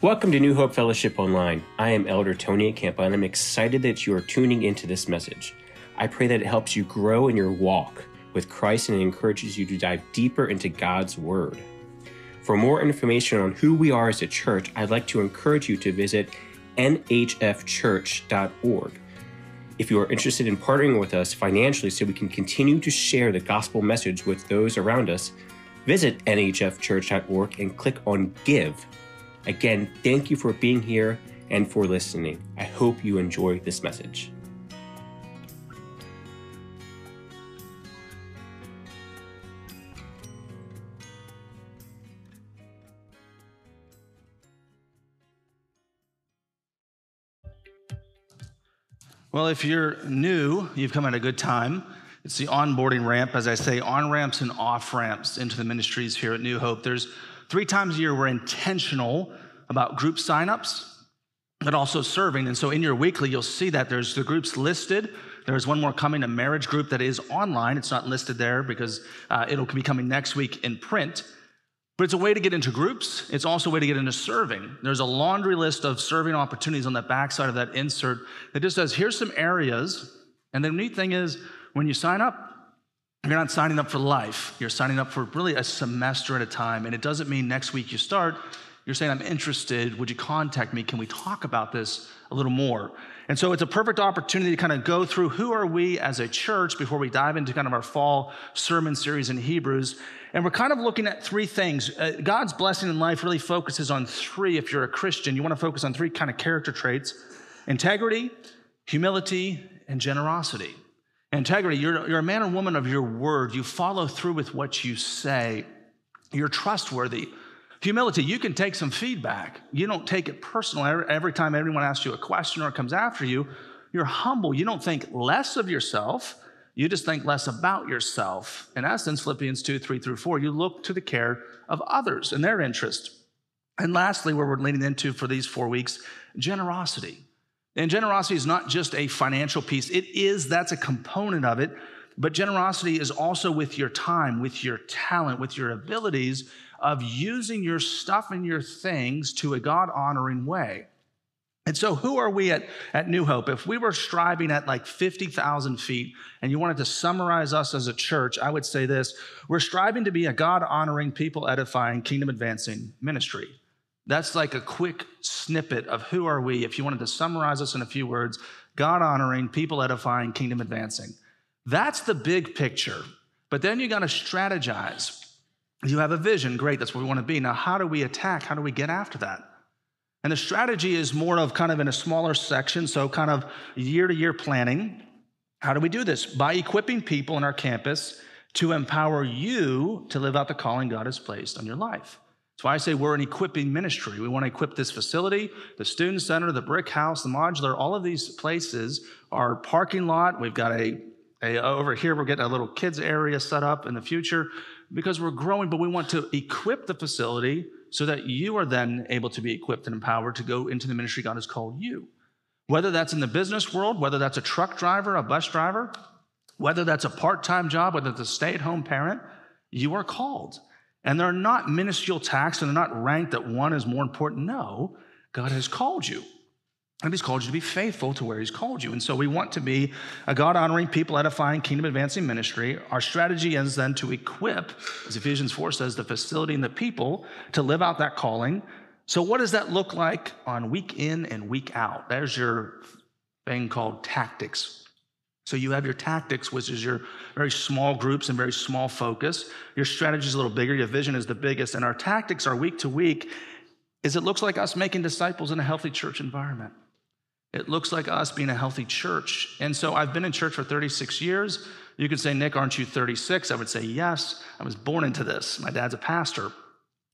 Welcome to New Hope Fellowship Online. I am Elder Tony Campa, and I'm excited that you are tuning into this message. I pray that it helps you grow in your walk with Christ and encourages you to dive deeper into God's Word. For more information on who we are as a church, I'd like to encourage you to visit nhfchurch.org. If you are interested in partnering with us financially so we can continue to share the gospel message with those around us, visit nhfchurch.org and click on Give Again, thank you for being here and for listening. I hope you enjoy this message. Well, if you're new, you've come at a good time. It's the onboarding ramp, as I say, on ramps and off ramps into the ministries here at New Hope. There's Three times a year, we're intentional about group signups, but also serving. And so in your weekly, you'll see that there's the groups listed. There's one more coming, a marriage group that is online. It's not listed there because uh, it'll be coming next week in print. But it's a way to get into groups. It's also a way to get into serving. There's a laundry list of serving opportunities on the backside of that insert that just says, here's some areas. And the neat thing is, when you sign up, you're not signing up for life. You're signing up for really a semester at a time. And it doesn't mean next week you start. You're saying, I'm interested. Would you contact me? Can we talk about this a little more? And so it's a perfect opportunity to kind of go through who are we as a church before we dive into kind of our fall sermon series in Hebrews. And we're kind of looking at three things. Uh, God's blessing in life really focuses on three. If you're a Christian, you want to focus on three kind of character traits integrity, humility, and generosity. Integrity, you're, you're a man or woman of your word. You follow through with what you say. You're trustworthy. Humility, you can take some feedback. You don't take it personal every time everyone asks you a question or comes after you. You're humble. You don't think less of yourself. You just think less about yourself. In essence, Philippians 2, 3 through 4, you look to the care of others and their interest. And lastly, where we're leaning into for these four weeks, generosity. And generosity is not just a financial piece, it is, that's a component of it. But generosity is also with your time, with your talent, with your abilities of using your stuff and your things to a God honoring way. And so, who are we at, at New Hope? If we were striving at like 50,000 feet and you wanted to summarize us as a church, I would say this we're striving to be a God honoring, people edifying, kingdom advancing ministry. That's like a quick snippet of who are we. If you wanted to summarize us in a few words, God honoring, people edifying, kingdom advancing. That's the big picture. But then you got to strategize. You have a vision, great, that's where we want to be. Now, how do we attack? How do we get after that? And the strategy is more of kind of in a smaller section, so kind of year to year planning. How do we do this? By equipping people in our campus to empower you to live out the calling God has placed on your life. That's why I say we're an equipping ministry. We want to equip this facility, the student center, the brick house, the modular, all of these places, our parking lot. We've got a, a over here, we're getting a little kids area set up in the future because we're growing, but we want to equip the facility so that you are then able to be equipped and empowered to go into the ministry God has called you. Whether that's in the business world, whether that's a truck driver, a bus driver, whether that's a part time job, whether it's a stay at home parent, you are called. And they're not minuscule tasks and they're not ranked that one is more important. No, God has called you. And He's called you to be faithful to where He's called you. And so we want to be a God honoring, people edifying, kingdom advancing ministry. Our strategy is then to equip, as Ephesians 4 says, the facility and the people to live out that calling. So, what does that look like on week in and week out? There's your thing called tactics. So you have your tactics, which is your very small groups and very small focus. Your strategy is a little bigger, your vision is the biggest, and our tactics are week to week. Is it looks like us making disciples in a healthy church environment. It looks like us being a healthy church. And so I've been in church for 36 years. You could say, Nick, aren't you 36? I would say, yes. I was born into this. My dad's a pastor.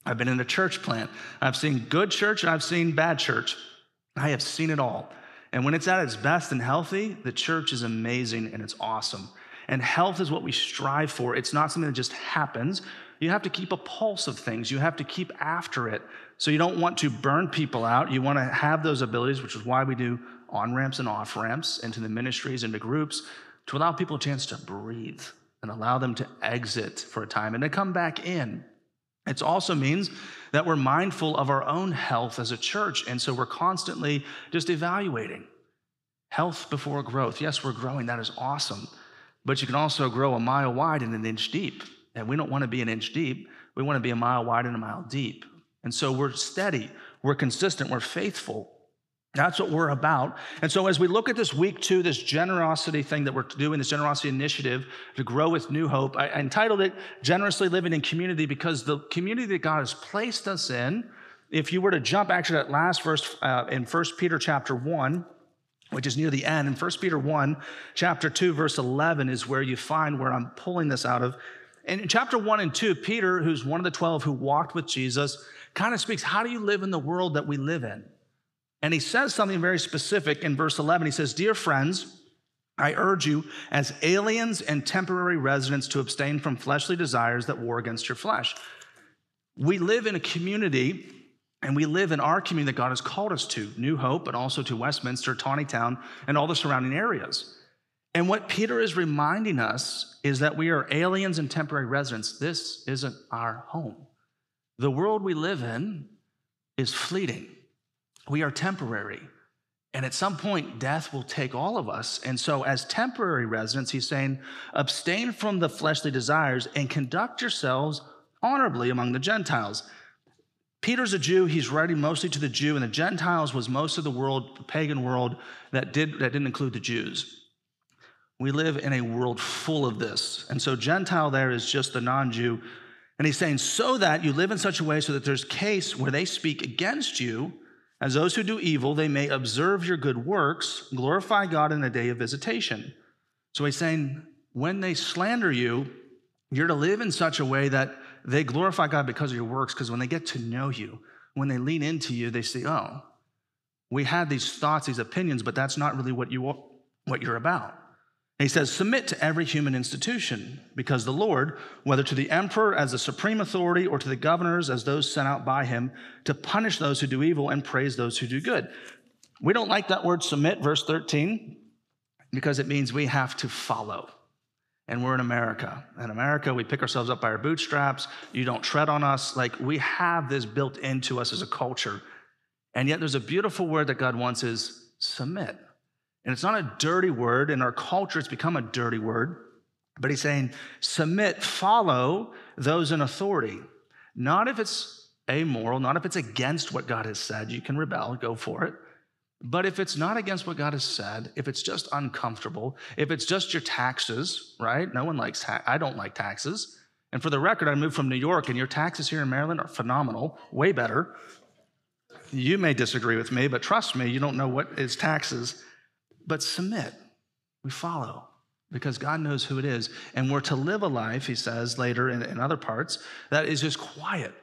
I've been in a church plant. I've seen good church and I've seen bad church. I have seen it all. And when it's at its best and healthy, the church is amazing and it's awesome. And health is what we strive for. It's not something that just happens. You have to keep a pulse of things, you have to keep after it. So you don't want to burn people out. You want to have those abilities, which is why we do on ramps and off ramps into the ministries, into groups, to allow people a chance to breathe and allow them to exit for a time and to come back in. It also means that we're mindful of our own health as a church. And so we're constantly just evaluating health before growth. Yes, we're growing. That is awesome. But you can also grow a mile wide and an inch deep. And we don't want to be an inch deep. We want to be a mile wide and a mile deep. And so we're steady, we're consistent, we're faithful. That's what we're about. And so, as we look at this week two, this generosity thing that we're doing, this generosity initiative to grow with New Hope, I entitled it Generously Living in Community because the community that God has placed us in, if you were to jump actually that last verse uh, in 1 Peter chapter 1, which is near the end, in 1 Peter 1, chapter 2, verse 11 is where you find where I'm pulling this out of. And in chapter 1 and 2, Peter, who's one of the 12 who walked with Jesus, kind of speaks how do you live in the world that we live in? And he says something very specific in verse 11. He says, Dear friends, I urge you, as aliens and temporary residents, to abstain from fleshly desires that war against your flesh. We live in a community, and we live in our community that God has called us to New Hope, but also to Westminster, Town, and all the surrounding areas. And what Peter is reminding us is that we are aliens and temporary residents. This isn't our home. The world we live in is fleeting. We are temporary. And at some point, death will take all of us. And so, as temporary residents, he's saying, abstain from the fleshly desires and conduct yourselves honorably among the Gentiles. Peter's a Jew. He's writing mostly to the Jew, and the Gentiles was most of the world, the pagan world, that, did, that didn't include the Jews. We live in a world full of this. And so, Gentile there is just the non Jew. And he's saying, so that you live in such a way so that there's case where they speak against you as those who do evil, they may observe your good works, glorify God in the day of visitation. So he's saying, when they slander you, you're to live in such a way that they glorify God because of your works, because when they get to know you, when they lean into you, they say, oh, we had these thoughts, these opinions, but that's not really what, you, what you're about. He says, Submit to every human institution, because the Lord, whether to the emperor as the supreme authority or to the governors as those sent out by him, to punish those who do evil and praise those who do good. We don't like that word submit, verse 13, because it means we have to follow. And we're in America. In America, we pick ourselves up by our bootstraps. You don't tread on us. Like we have this built into us as a culture. And yet, there's a beautiful word that God wants is submit. And it's not a dirty word. In our culture, it's become a dirty word. But he's saying, submit, follow those in authority. Not if it's amoral, not if it's against what God has said. You can rebel, go for it. But if it's not against what God has said, if it's just uncomfortable, if it's just your taxes, right? No one likes, ta- I don't like taxes. And for the record, I moved from New York, and your taxes here in Maryland are phenomenal, way better. You may disagree with me, but trust me, you don't know what is taxes but submit. We follow because God knows who it is. And we're to live a life, he says later in, in, other parts, that is just quiet.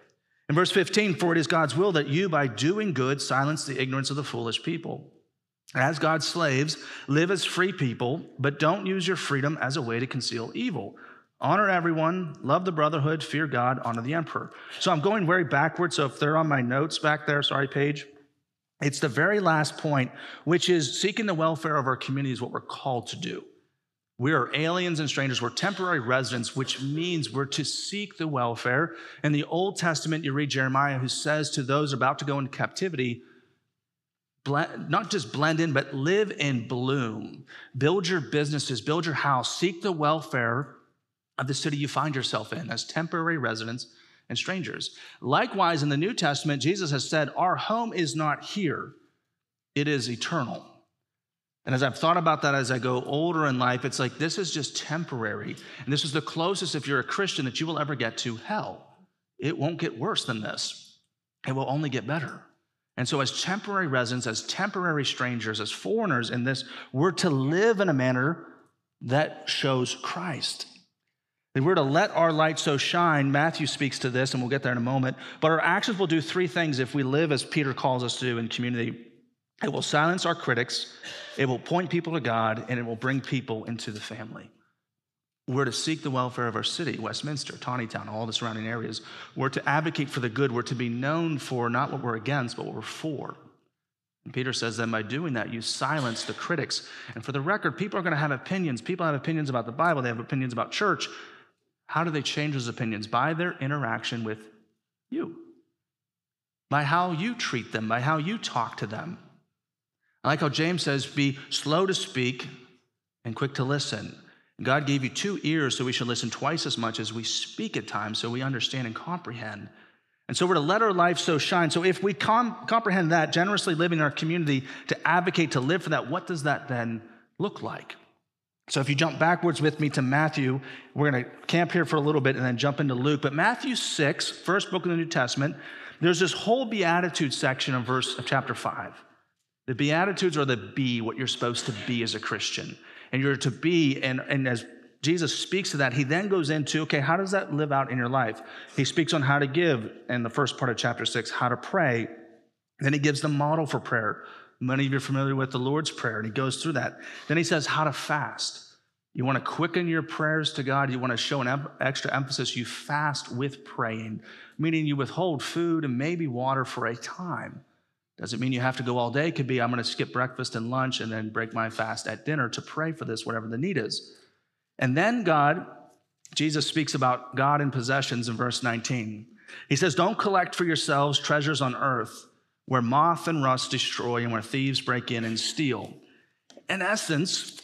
In verse 15, for it is God's will that you, by doing good, silence the ignorance of the foolish people. As God's slaves, live as free people, but don't use your freedom as a way to conceal evil. Honor everyone, love the brotherhood, fear God, honor the emperor. So I'm going very backward. So if they're on my notes back there, sorry, page, it's the very last point, which is seeking the welfare of our community is what we're called to do. We are aliens and strangers. We're temporary residents, which means we're to seek the welfare. In the Old Testament, you read Jeremiah, who says to those about to go into captivity, not just blend in, but live in bloom. Build your businesses, build your house, seek the welfare of the city you find yourself in as temporary residents and strangers. Likewise, in the New Testament, Jesus has said, Our home is not here, it is eternal. And as I've thought about that as I go older in life, it's like this is just temporary. And this is the closest, if you're a Christian, that you will ever get to hell. It won't get worse than this, it will only get better. And so, as temporary residents, as temporary strangers, as foreigners in this, we're to live in a manner that shows Christ. If we're to let our light so shine, Matthew speaks to this, and we'll get there in a moment. But our actions will do three things if we live as Peter calls us to do in community. It will silence our critics, it will point people to God, and it will bring people into the family. We're to seek the welfare of our city, Westminster, Town, all the surrounding areas. We're to advocate for the good. We're to be known for not what we're against, but what we're for. And Peter says that by doing that, you silence the critics. And for the record, people are going to have opinions. People have opinions about the Bible, they have opinions about church. How do they change those opinions? By their interaction with You. By how you treat them, by how you talk to them. I like how James says, be slow to speak and quick to listen. God gave you two ears, so we should listen twice as much as we speak at times, so we understand and comprehend. And so we're to let our life so shine. So if we com- comprehend that, generously living in our community to advocate, to live for that, what does that then look like? So if you jump backwards with me to Matthew, we're going to camp here for a little bit and then jump into Luke. But Matthew 6, first book of the New Testament, there's this whole beatitude section of verse of chapter 5. The beatitudes are the be, what you're supposed to be as a Christian. And you're to be, and, and as Jesus speaks to that, he then goes into, okay, how does that live out in your life? He speaks on how to give in the first part of chapter 6, how to pray. Then he gives the model for prayer. Many of you are familiar with the Lord's Prayer, and he goes through that. Then he says how to fast. You want to quicken your prayers to God. You want to show an extra emphasis. You fast with praying, meaning you withhold food and maybe water for a time. Doesn't mean you have to go all day. Could be I'm going to skip breakfast and lunch and then break my fast at dinner to pray for this, whatever the need is. And then God, Jesus speaks about God and possessions in verse 19. He says, Don't collect for yourselves treasures on earth where moth and rust destroy and where thieves break in and steal. In essence,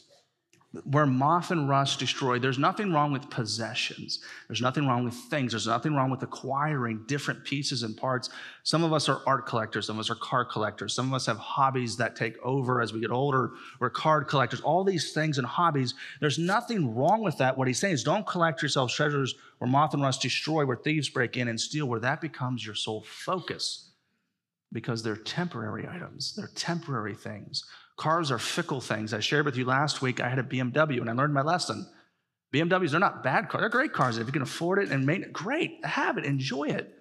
where moth and rust destroy, there's nothing wrong with possessions. There's nothing wrong with things. There's nothing wrong with acquiring different pieces and parts. Some of us are art collectors. Some of us are car collectors. Some of us have hobbies that take over as we get older. We're card collectors. All these things and hobbies. There's nothing wrong with that. What he's saying is don't collect yourselves treasures where moth and rust destroy, where thieves break in and steal, where that becomes your sole focus because they're temporary items, they're temporary things. Cars are fickle things. I shared with you last week, I had a BMW and I learned my lesson. BMWs, they're not bad cars, they're great cars. If you can afford it and make it, great, have it, enjoy it.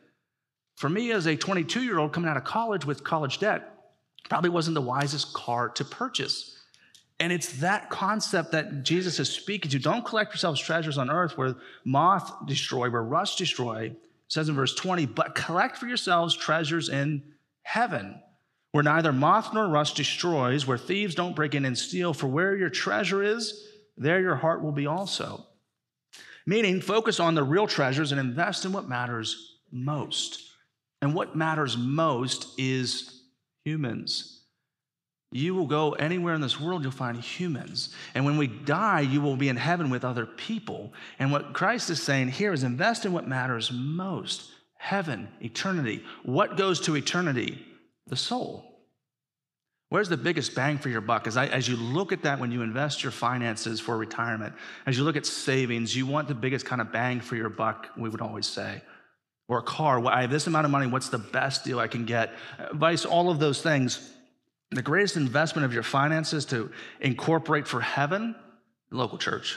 For me, as a 22 year old coming out of college with college debt, probably wasn't the wisest car to purchase. And it's that concept that Jesus is speaking to. Don't collect yourselves treasures on earth where moth destroy, where rust destroy. It says in verse 20, but collect for yourselves treasures in heaven, where neither moth nor rust destroys, where thieves don't break in and steal, for where your treasure is, there your heart will be also. Meaning, focus on the real treasures and invest in what matters most. And what matters most is humans. You will go anywhere in this world, you'll find humans. And when we die, you will be in heaven with other people. And what Christ is saying here is invest in what matters most heaven, eternity. What goes to eternity? The soul. Where's the biggest bang for your buck? As, I, as you look at that when you invest your finances for retirement, as you look at savings, you want the biggest kind of bang for your buck, we would always say. Or a car, I have this amount of money, what's the best deal I can get? Vice, all of those things. The greatest investment of your finances to incorporate for heaven, local church.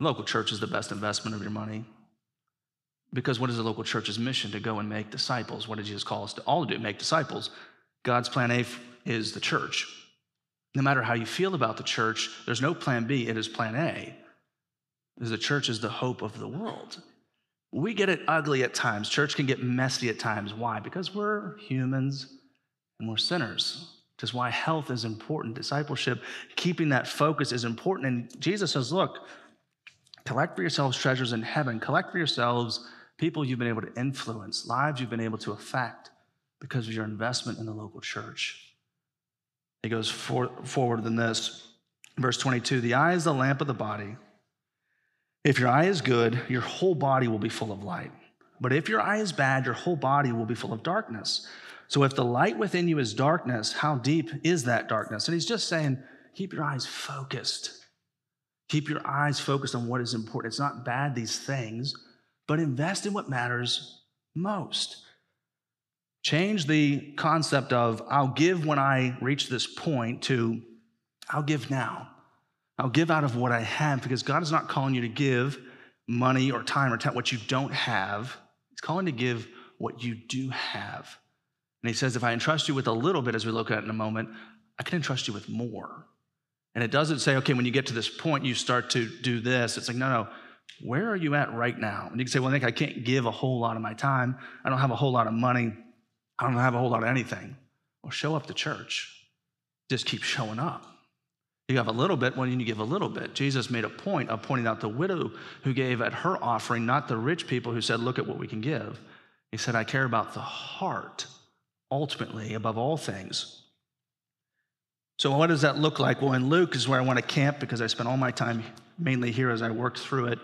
Local church is the best investment of your money. Because what is the local church's mission? To go and make disciples. What did Jesus call us to all to do? Make disciples. God's plan A is the church. No matter how you feel about the church, there's no plan B, it is plan A. Because the church is the hope of the world. We get it ugly at times. Church can get messy at times. Why? Because we're humans and we're sinners. Which is why health is important. Discipleship, keeping that focus is important. And Jesus says, look, collect for yourselves treasures in heaven. Collect for yourselves people you've been able to influence, lives you've been able to affect because of your investment in the local church. He goes for, forward than this. Verse 22 The eye is the lamp of the body. If your eye is good, your whole body will be full of light. But if your eye is bad, your whole body will be full of darkness. So if the light within you is darkness, how deep is that darkness? And he's just saying, keep your eyes focused. Keep your eyes focused on what is important. It's not bad, these things, but invest in what matters most. Change the concept of I'll give when I reach this point to I'll give now. I'll give out of what I have because God is not calling you to give money or time or what you don't have. He's calling to give what you do have. And he says, if I entrust you with a little bit, as we look at in a moment, I can entrust you with more. And it doesn't say, okay, when you get to this point, you start to do this. It's like, no, no, where are you at right now? And you can say, well, Nick, I can't give a whole lot of my time. I don't have a whole lot of money. I don't have a whole lot of anything. Well, show up to church. Just keep showing up. You have a little bit, well, you give a little bit. Jesus made a point of pointing out the widow who gave at her offering, not the rich people who said, look at what we can give. He said, I care about the heart ultimately above all things. So, what does that look like? Well, in Luke is where I want to camp because I spent all my time mainly here as I worked through it.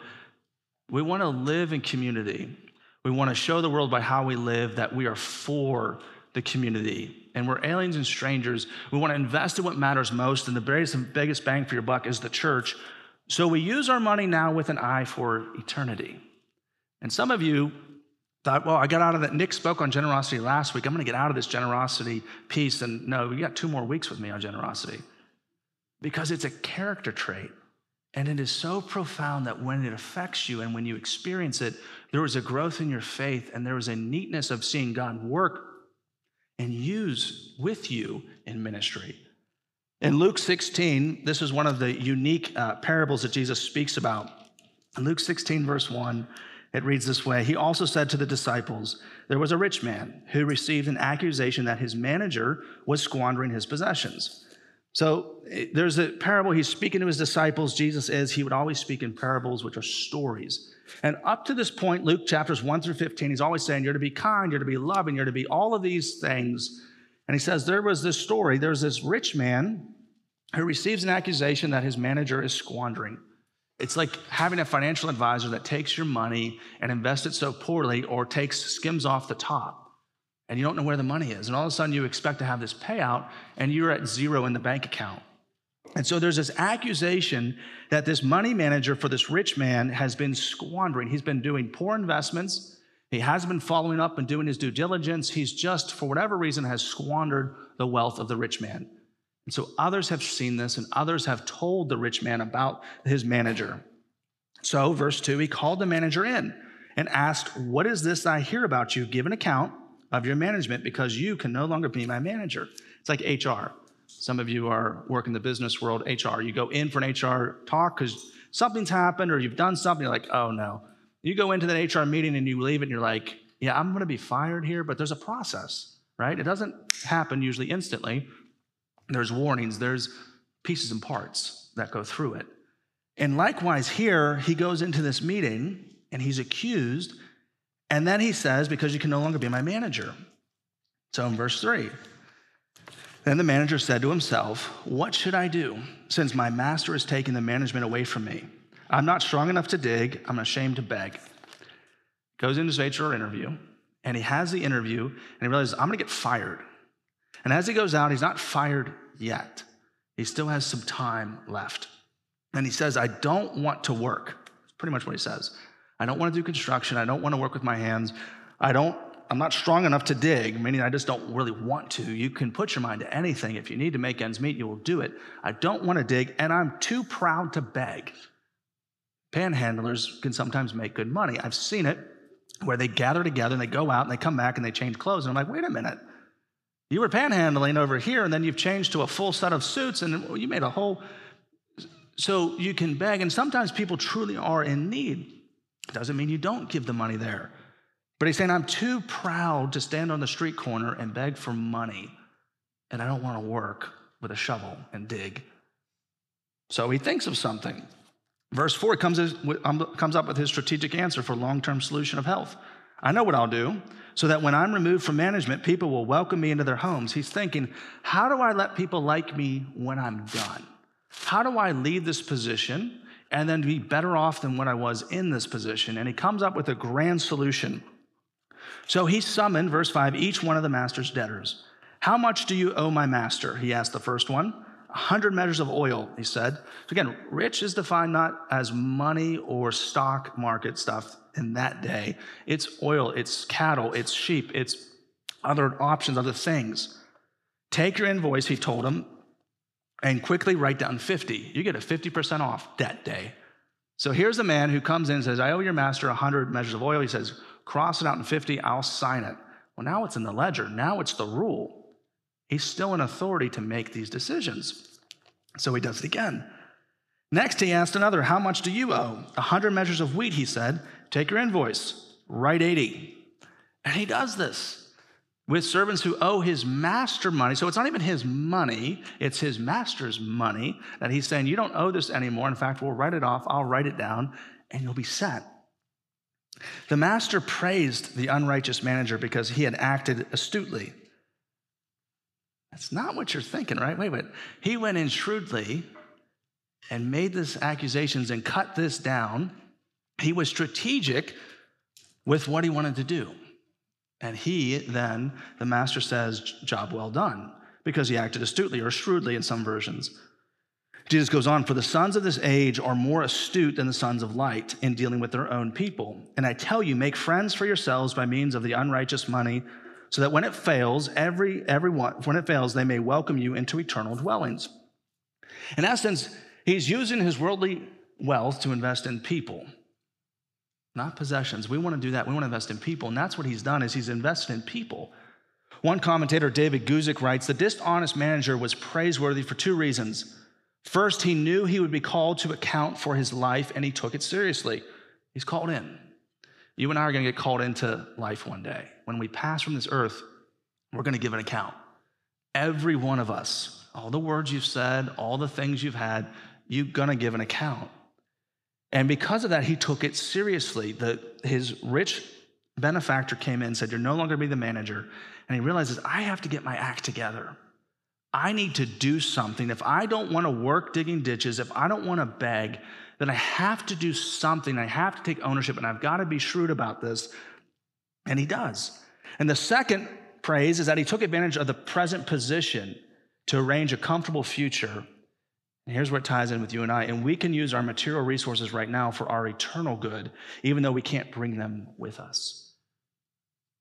We want to live in community. We want to show the world by how we live that we are for the community and we're aliens and strangers. We want to invest in what matters most, and the biggest, biggest bang for your buck is the church. So we use our money now with an eye for eternity. And some of you thought, well, I got out of that. Nick spoke on generosity last week. I'm going to get out of this generosity piece. And no, you got two more weeks with me on generosity because it's a character trait. And it is so profound that when it affects you and when you experience it, there was a growth in your faith and there was a neatness of seeing God work and use with you in ministry. In Luke 16, this is one of the unique uh, parables that Jesus speaks about. In Luke 16, verse 1, it reads this way He also said to the disciples, There was a rich man who received an accusation that his manager was squandering his possessions. So eh, there's a parable he's speaking to his disciples. Jesus is, he would always speak in parables, which are stories. And up to this point, Luke chapters 1 through 15, he's always saying, You're to be kind, you're to be loving, you're to be all of these things. And he says, There was this story, there's this rich man who receives an accusation that his manager is squandering. It's like having a financial advisor that takes your money and invests it so poorly or takes skims off the top. And you don't know where the money is. And all of a sudden you expect to have this payout and you're at zero in the bank account. And so there's this accusation that this money manager for this rich man has been squandering. He's been doing poor investments. He hasn't been following up and doing his due diligence. He's just, for whatever reason, has squandered the wealth of the rich man. And so others have seen this, and others have told the rich man about his manager. So, verse 2, he called the manager in and asked, What is this I hear about you? Give an account of your management because you can no longer be my manager. It's like HR. Some of you are working the business world, HR. You go in for an HR talk because something's happened or you've done something, you're like, oh no. You go into that HR meeting and you leave it and you're like, yeah, I'm going to be fired here, but there's a process, right? It doesn't happen usually instantly. There's warnings, there's pieces and parts that go through it. And likewise, here, he goes into this meeting and he's accused. And then he says, Because you can no longer be my manager. So in verse three, then the manager said to himself, What should I do since my master is taking the management away from me? I'm not strong enough to dig, I'm ashamed to beg. Goes into his HR interview, and he has the interview, and he realizes, I'm gonna get fired. And as he goes out, he's not fired yet. He still has some time left. And he says, I don't want to work. That's pretty much what he says. I don't want to do construction. I don't want to work with my hands. I don't I'm not strong enough to dig, meaning I just don't really want to. You can put your mind to anything. If you need to make ends meet, you will do it. I don't want to dig, and I'm too proud to beg. Panhandlers can sometimes make good money. I've seen it where they gather together and they go out and they come back and they change clothes. And I'm like, wait a minute. You were panhandling over here, and then you've changed to a full set of suits, and you made a whole. So you can beg, and sometimes people truly are in need. Doesn't mean you don't give the money there. But he's saying, I'm too proud to stand on the street corner and beg for money, and I don't want to work with a shovel and dig. So he thinks of something. Verse 4 comes, um, comes up with his strategic answer for long term solution of health. I know what I'll do so that when I'm removed from management, people will welcome me into their homes. He's thinking, how do I let people like me when I'm done? How do I leave this position and then be better off than when I was in this position? And he comes up with a grand solution. So he summoned, verse 5, each one of the master's debtors. How much do you owe my master? He asked the first one. A hundred measures of oil, he said. So again, rich is defined not as money or stock market stuff in that day. It's oil, it's cattle, it's sheep, it's other options, other things. Take your invoice, he told him, and quickly write down 50. You get a 50% off that day. So here's a man who comes in and says, I owe your master 100 measures of oil. He says, cross it out in 50, I'll sign it. Well, now it's in the ledger. Now it's the rule. He's still in authority to make these decisions. So he does it again. Next, he asked another, How much do you owe? A hundred measures of wheat, he said. Take your invoice, write 80. And he does this with servants who owe his master money. So it's not even his money, it's his master's money that he's saying, You don't owe this anymore. In fact, we'll write it off, I'll write it down, and you'll be set. The master praised the unrighteous manager because he had acted astutely. That's not what you're thinking, right? Wait, wait. He went in shrewdly and made these accusations and cut this down. He was strategic with what he wanted to do. And he then, the master says, job well done, because he acted astutely or shrewdly in some versions. Jesus goes on, for the sons of this age are more astute than the sons of light in dealing with their own people. And I tell you, make friends for yourselves by means of the unrighteous money, so that when it fails, every everyone when it fails, they may welcome you into eternal dwellings. In essence, he's using his worldly wealth to invest in people not possessions. We want to do that. We want to invest in people. And that's what he's done is he's invested in people. One commentator, David Guzik, writes, the dishonest manager was praiseworthy for two reasons. First, he knew he would be called to account for his life and he took it seriously. He's called in. You and I are going to get called into life one day. When we pass from this earth, we're going to give an account. Every one of us, all the words you've said, all the things you've had, you're going to give an account. And because of that, he took it seriously. The, his rich benefactor came in and said, You're no longer going to be the manager. And he realizes, I have to get my act together. I need to do something. If I don't want to work digging ditches, if I don't want to beg, then I have to do something. I have to take ownership, and I've got to be shrewd about this. And he does. And the second praise is that he took advantage of the present position to arrange a comfortable future and here's where it ties in with you and I. And we can use our material resources right now for our eternal good, even though we can't bring them with us.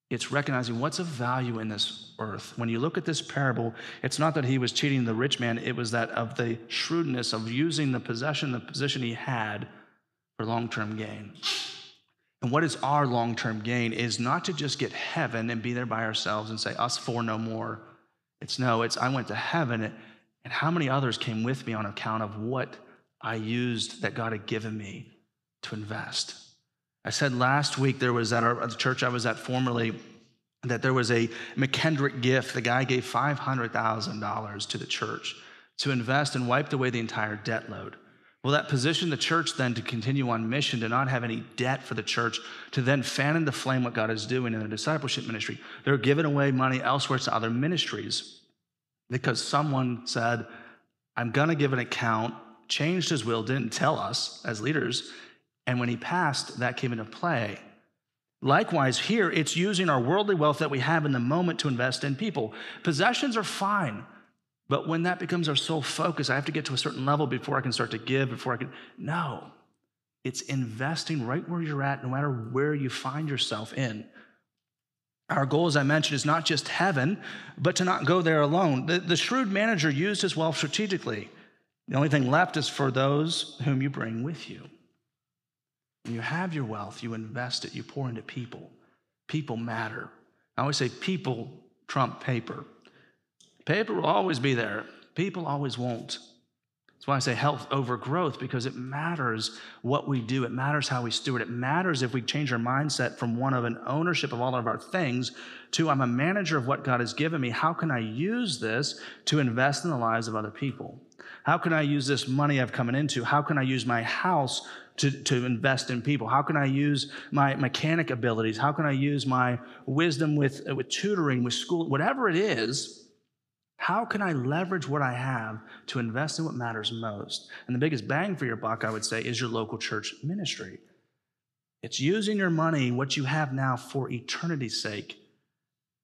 It's recognizing what's of value in this earth. When you look at this parable, it's not that he was cheating the rich man, it was that of the shrewdness of using the possession, the position he had for long term gain. And what is our long term gain is not to just get heaven and be there by ourselves and say, us four no more. It's no, it's I went to heaven and how many others came with me on account of what I used that God had given me to invest? I said last week there was at, our, at the church I was at formerly that there was a McKendrick gift. The guy gave $500,000 to the church to invest and wiped away the entire debt load. Well, that positioned the church then to continue on mission, to not have any debt for the church, to then fan into flame what God is doing in the discipleship ministry. They're giving away money elsewhere to other ministries because someone said, I'm going to give an account, changed his will, didn't tell us as leaders. And when he passed, that came into play. Likewise, here, it's using our worldly wealth that we have in the moment to invest in people. Possessions are fine, but when that becomes our sole focus, I have to get to a certain level before I can start to give, before I can. No, it's investing right where you're at, no matter where you find yourself in. Our goal, as I mentioned, is not just heaven, but to not go there alone. The, the, shrewd manager used his wealth strategically. The only thing left is for those whom you bring with you. When you have your wealth, you invest it, you pour into people. People matter. I always say people trump paper. Paper will always be there, people always won't. That's why I say health over growth, because it matters what we do. It matters how we steward. It matters if we change our mindset from one of an ownership of all of our things to I'm a manager of what God has given me. How can I use this to invest in the lives of other people? How can I use this money I've coming into? How can I use my house to, to invest in people? How can I use my mechanic abilities? How can I use my wisdom with, with tutoring, with school, whatever it is? How can I leverage what I have to invest in what matters most? And the biggest bang for your buck, I would say, is your local church ministry. It's using your money, what you have now, for eternity's sake.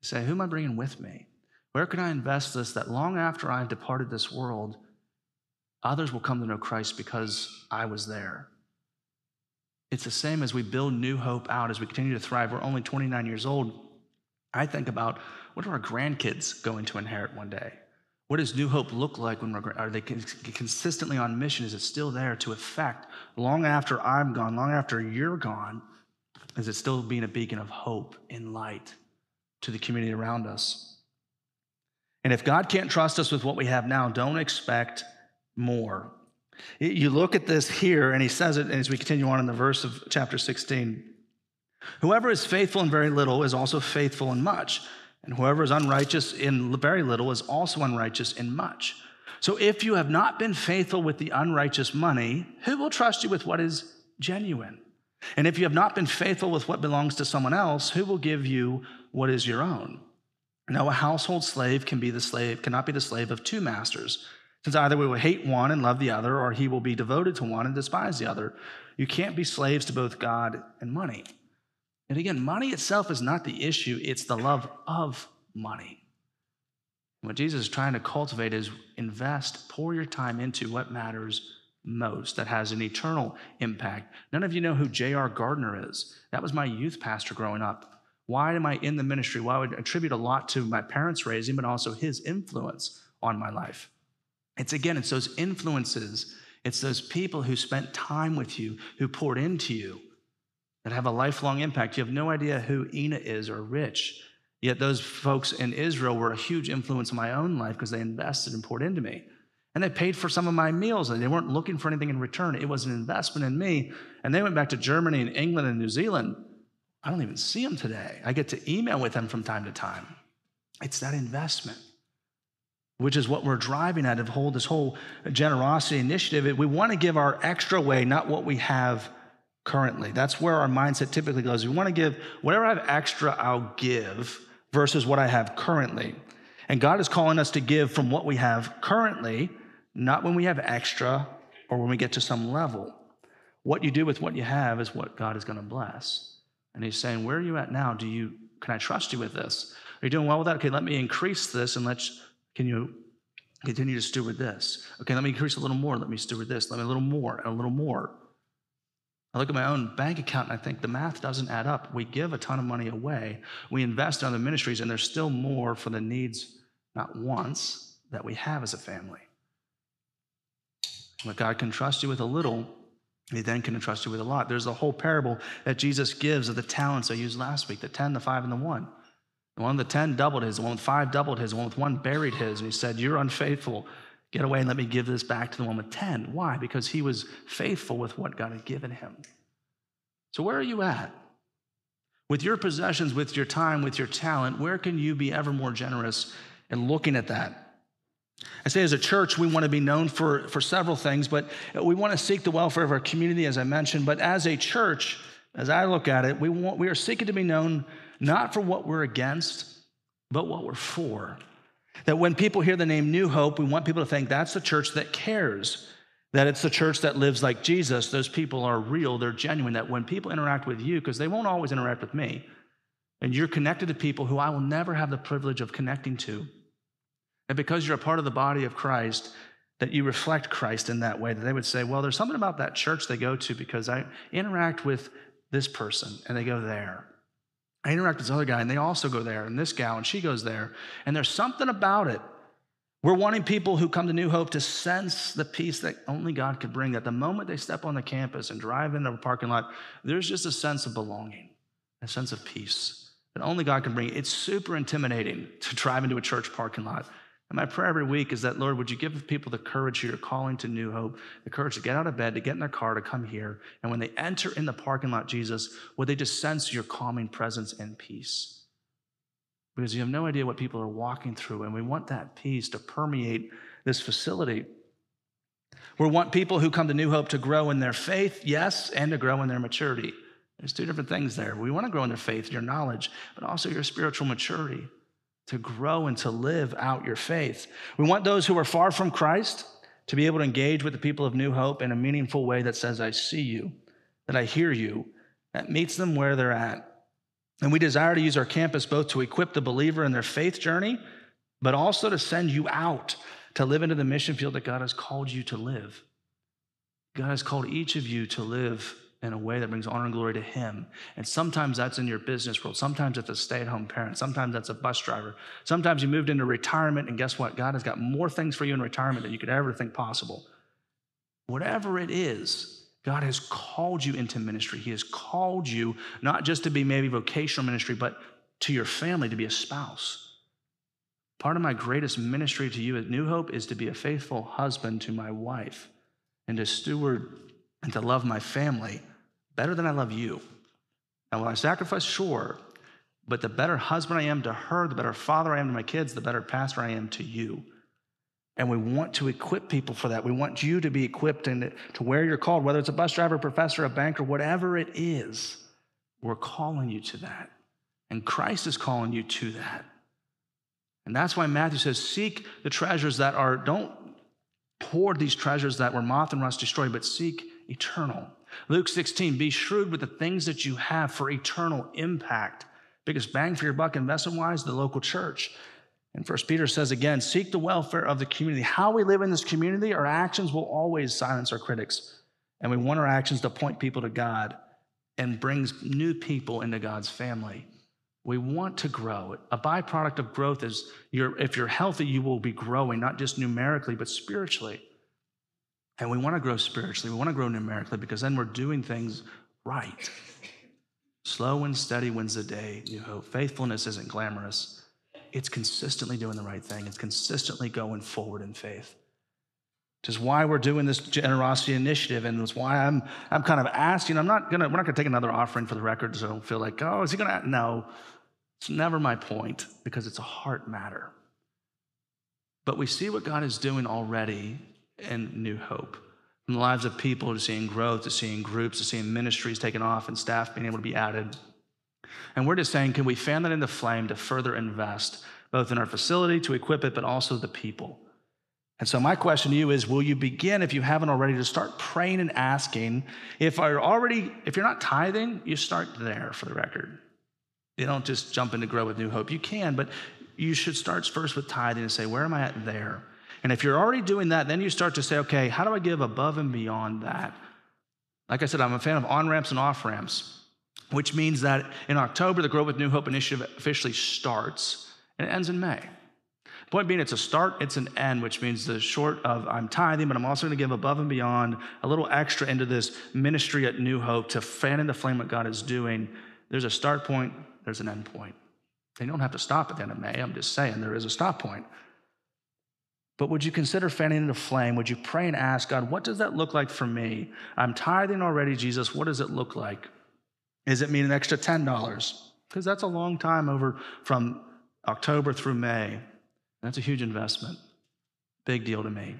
Say, who am I bringing with me? Where can I invest this that long after I've departed this world, others will come to know Christ because I was there? It's the same as we build New Hope out, as we continue to thrive. We're only 29 years old. I think about what are our grandkids going to inherit one day? What does New Hope look like when we're, are they consistently on mission? Is it still there to affect long after I'm gone, long after you're gone? Is it still being a beacon of hope and light to the community around us? And if God can't trust us with what we have now, don't expect more. You look at this here, and he says it as we continue on in the verse of chapter 16. Whoever is faithful in very little is also faithful in much. And whoever is unrighteous in very little is also unrighteous in much. So if you have not been faithful with the unrighteous money, who will trust you with what is genuine? And if you have not been faithful with what belongs to someone else, who will give you what is your own? Now, a household slave can be the slave, cannot be the slave of two masters, since either we will hate one and love the other, or he will be devoted to one and despise the other. You can't be slaves to both God and money. And again, money itself is not the issue, it's the love of money. What Jesus is trying to cultivate is invest, pour your time into what matters most, that has an eternal impact. None of you know who J.R. Gardner is. That was my youth pastor growing up. Why am I in the ministry? Well, I would attribute a lot to my parents' raising, but also his influence on my life. It's again, it's those influences, it's those people who spent time with you, who poured into you, that have a lifelong impact. You have no idea who Ina is or Rich. Yet those folks in Israel were a huge influence in my own life because they invested and poured into me. And they paid for some of my meals and they weren't looking for anything in return. It was an investment in me. And they went back to Germany and England and New Zealand. I don't even see them today. I get to email with them from time to time. It's that investment, which is what we're driving at of whole, this whole generosity initiative. We want to give our extra way, not what we have currently. That's where our mindset typically goes. We want to give whatever I have extra, I'll give versus what I have currently. And God is calling us to give from what we have currently not when we have extra or when we get to some level. What you do with what you have is what God is going to bless. And He's saying, Where are you at now? Do you can I trust you with this? Are you doing well with that? Okay, let me increase this and let's can you continue to steward this? Okay, let me increase a little more. Let me steward this. Let me a little more and a little more. I look at my own bank account and I think the math doesn't add up. We give a ton of money away. We invest in other ministries, and there's still more for the needs, not wants, that we have as a family. But God can trust you with a little, He then can entrust you with a lot. There's a whole parable that Jesus gives of the talents I used last week the 10, the 5, and the 1. The one with the 10 doubled his, the one with 5 doubled his, the one with 1 buried his. And he said, You're unfaithful. Get away and let me give this back to the one with 10. Why? Because he was faithful with what God had given him. So, where are you at? With your possessions, with your time, with your talent, where can you be ever more generous in looking at that? I say as a church, we want to be known for, for several things, but we want to seek the welfare of our community, as I mentioned. But as a church, as I look at it, we, want, we are seeking to be known not for what we're against, but what we're for. That when people hear the name New Hope, we want people to think that's the church that cares, that it's the church that lives like Jesus. Those people are real, they're genuine. That when people interact with you, because they won't always interact with me, and you're connected to people who I will never have the privilege of connecting to, and because you're a part of the body of Christ, that you reflect Christ in that way, that they would say, well, there's something about that church they go to because I interact with this person and they go there. I interact with this other guy and they also go there, and this gal and she goes there. And there's something about it. We're wanting people who come to New Hope to sense the peace that only God could bring. That the moment they step on the campus and drive into a parking lot, there's just a sense of belonging, a sense of peace that only God can bring. It's super intimidating to drive into a church parking lot and my prayer every week is that, Lord, would you give people the courage you're calling to New Hope, the courage to get out of bed, to get in their car, to come here. And when they enter in the parking lot, Jesus, would they just sense your calming presence and peace? Because you have no idea what people are walking through, and we want that peace to permeate this facility. We want people who come to New Hope to grow in their faith, yes, and to grow in their maturity. There's two different things there. We want to grow in their faith, your knowledge, but also your spiritual maturity to grow and to live out your faith. We want those who are far from Christ to be able to engage with the people of New Hope in a meaningful way that says, I see you, that I hear you, that meets them where they're at. And we desire to use our campus both to equip the believer in their faith journey, but also to send you out to live into the mission field that God has called you to live. God has called each of you to live in a way that brings honor and glory to Him. And sometimes that's in your business world. Sometimes it's a stay at home parent. Sometimes that's a bus driver. Sometimes you moved into retirement, and guess what? God has got more things for you in retirement than you could ever think possible. Whatever it is, God has called you into ministry. He has called you not just to be maybe vocational ministry, but to your family, to be a spouse. Part of my greatest ministry to you at New Hope is to be a faithful husband to my wife and to steward and to love my family better than I love you. And will I sacrifice? Sure. But the better husband I am to her, the better father I am to my kids, the better pastor I am to you. And we want to equip people for that. We want you to be equipped and to where you're called, whether it's a bus driver, professor, a banker, whatever it is. We're calling you to that. And Christ is calling you to that. And that's why Matthew says, Seek the treasures that are, don't hoard these treasures that were moth and rust destroy, but seek eternal. Luke 16, be shrewd with the things that you have for eternal impact. Biggest bang for your buck investment wise, the local church. And First Peter says again, seek the welfare of the community. How we live in this community, our actions will always silence our critics. And we want our actions to point people to God and brings new people into God's family. We want to grow. A byproduct of growth is you're, if you're healthy, you will be growing, not just numerically, but spiritually. And we want to grow spiritually. We want to grow numerically because then we're doing things right. Slow and steady wins the day. You know, faithfulness isn't glamorous. It's consistently doing the right thing. It's consistently going forward in faith. Which is why we're doing this generosity initiative, and it's why I'm I'm kind of asking. I'm not gonna. We're not gonna take another offering for the record, so I don't feel like, oh, is he gonna? No, it's never my point because it's a heart matter. But we see what God is doing already and new hope. From the lives of people to seeing growth, to seeing groups, to seeing ministries taking off and staff being able to be added. And we're just saying, can we fan that into flame to further invest both in our facility to equip it, but also the people? And so, my question to you is Will you begin, if you haven't already, to start praying and asking? If you're already, if you're not tithing, you start there for the record. You don't just jump into grow with New Hope. You can, but you should start first with tithing and say, Where am I at there? And if you're already doing that, then you start to say, okay, how do I give above and beyond that? Like I said, I'm a fan of on ramps and off ramps, which means that in October, the Grow with New Hope initiative officially starts and it ends in May. Point being, it's a start, it's an end, which means the short of I'm tithing, but I'm also going to give above and beyond a little extra into this ministry at New Hope to fan into flame what God is doing. There's a start point, there's an end point. They don't have to stop at the end of May. I'm just saying there is a stop point. But would you consider fanning into flame? Would you pray and ask God, what does that look like for me? I'm tithing already, Jesus. What does it look like? Is it mean an extra $10? Because that's a long time over from October through May. That's a huge investment. Big deal to me.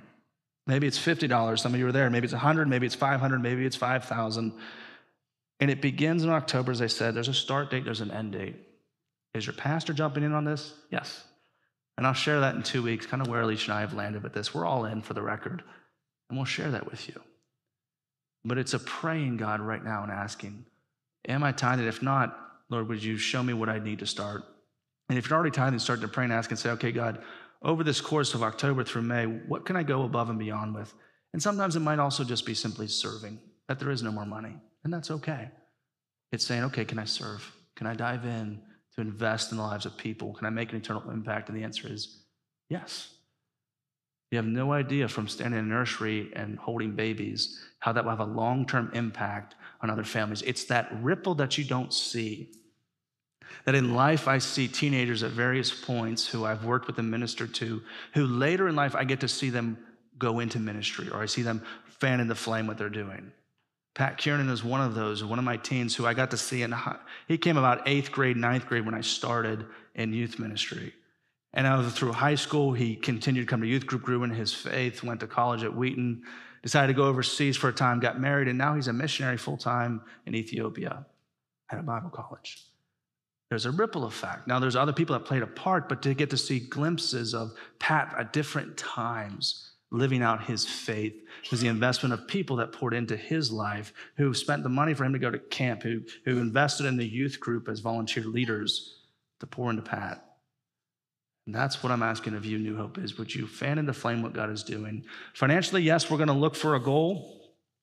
Maybe it's $50. Some of you are there. Maybe it's 100, maybe it's 500, maybe it's 5,000. And it begins in October, as I said. There's a start date, there's an end date. Is your pastor jumping in on this? Yes. And I'll share that in two weeks, kind of where Alicia and I have landed with this. We're all in for the record, and we'll share that with you. But it's a praying God right now and asking, Am I tithing? If not, Lord, would you show me what I need to start? And if you're already tithing, start to pray and ask and say, Okay, God, over this course of October through May, what can I go above and beyond with? And sometimes it might also just be simply serving, that there is no more money, and that's okay. It's saying, Okay, can I serve? Can I dive in? To invest in the lives of people? Can I make an eternal impact? And the answer is yes. You have no idea from standing in a nursery and holding babies how that will have a long term impact on other families. It's that ripple that you don't see. That in life, I see teenagers at various points who I've worked with and ministered to, who later in life I get to see them go into ministry or I see them fan in the flame what they're doing. Pat Kiernan is one of those, one of my teens who I got to see. In, he came about eighth grade, ninth grade when I started in youth ministry. And out through high school, he continued to come to youth group, grew in his faith, went to college at Wheaton, decided to go overseas for a time, got married, and now he's a missionary full time in Ethiopia at a Bible college. There's a ripple effect. Now, there's other people that played a part, but to get to see glimpses of Pat at different times living out his faith was the investment of people that poured into his life, who spent the money for him to go to camp, who, who invested in the youth group as volunteer leaders to pour into Pat. And that's what I'm asking of you, New Hope, is would you fan into flame what God is doing? Financially, yes, we're going to look for a goal.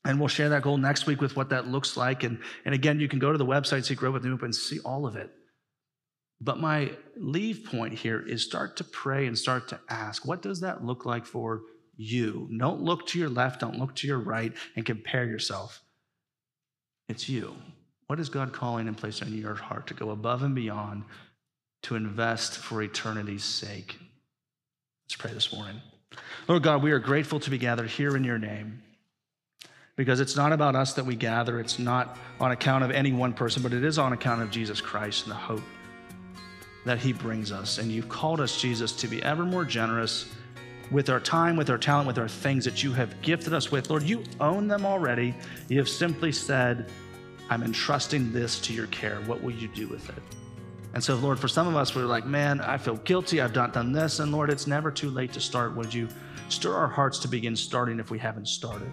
And we'll share that goal next week with what that looks like. And, and again, you can go to the website, see Grow with New Hope, and see all of it. But my leave point here is start to pray and start to ask, what does that look like for you. Don't look to your left, don't look to your right and compare yourself. It's you. What is God calling and placing in your heart to go above and beyond to invest for eternity's sake? Let's pray this morning. Lord God, we are grateful to be gathered here in your name because it's not about us that we gather. It's not on account of any one person, but it is on account of Jesus Christ and the hope that he brings us. And you've called us, Jesus, to be ever more generous with our time, with our talent, with our things that you have gifted us with. Lord, you own them already. You have simply said, I'm entrusting this to your care. What will you do with it? And so, Lord, for some of us, we're like, man, I feel guilty. I've not done this. And Lord, it's never too late to start. Would you stir our hearts to begin starting if we haven't started?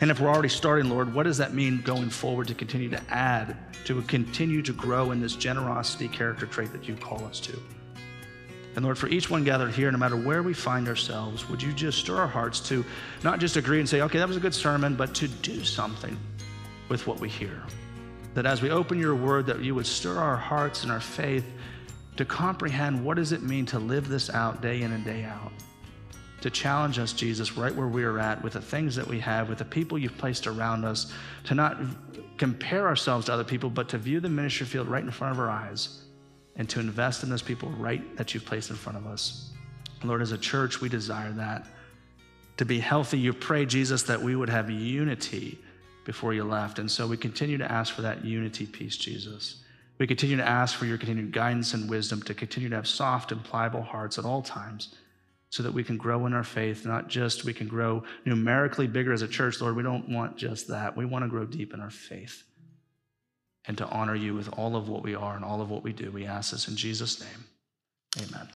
And if we're already starting, Lord, what does that mean going forward to continue to add, to continue to grow in this generosity character trait that you call us to? And Lord, for each one gathered here, no matter where we find ourselves, would you just stir our hearts to not just agree and say, okay, that was a good sermon, but to do something with what we hear. That as we open your word, that you would stir our hearts and our faith to comprehend what does it mean to live this out day in and day out to challenge us, Jesus, right where we are at, with the things that we have, with the people you've placed around us, to not compare ourselves to other people, but to view the ministry field right in front of our eyes and to invest in those people right that you've placed in front of us. Lord, as a church, we desire that. To be healthy, you pray, Jesus, that we would have unity before you left. And so we continue to ask for that unity piece, Jesus. We continue to ask for your continued guidance and wisdom to continue to have soft and pliable hearts at all times so that we can grow in our faith, not just we can grow numerically bigger as a church. Lord, we don't want just that. We want to grow deep in our faith and to honor you with all of what we are and all of what we do. We ask this in Jesus' name. Amen.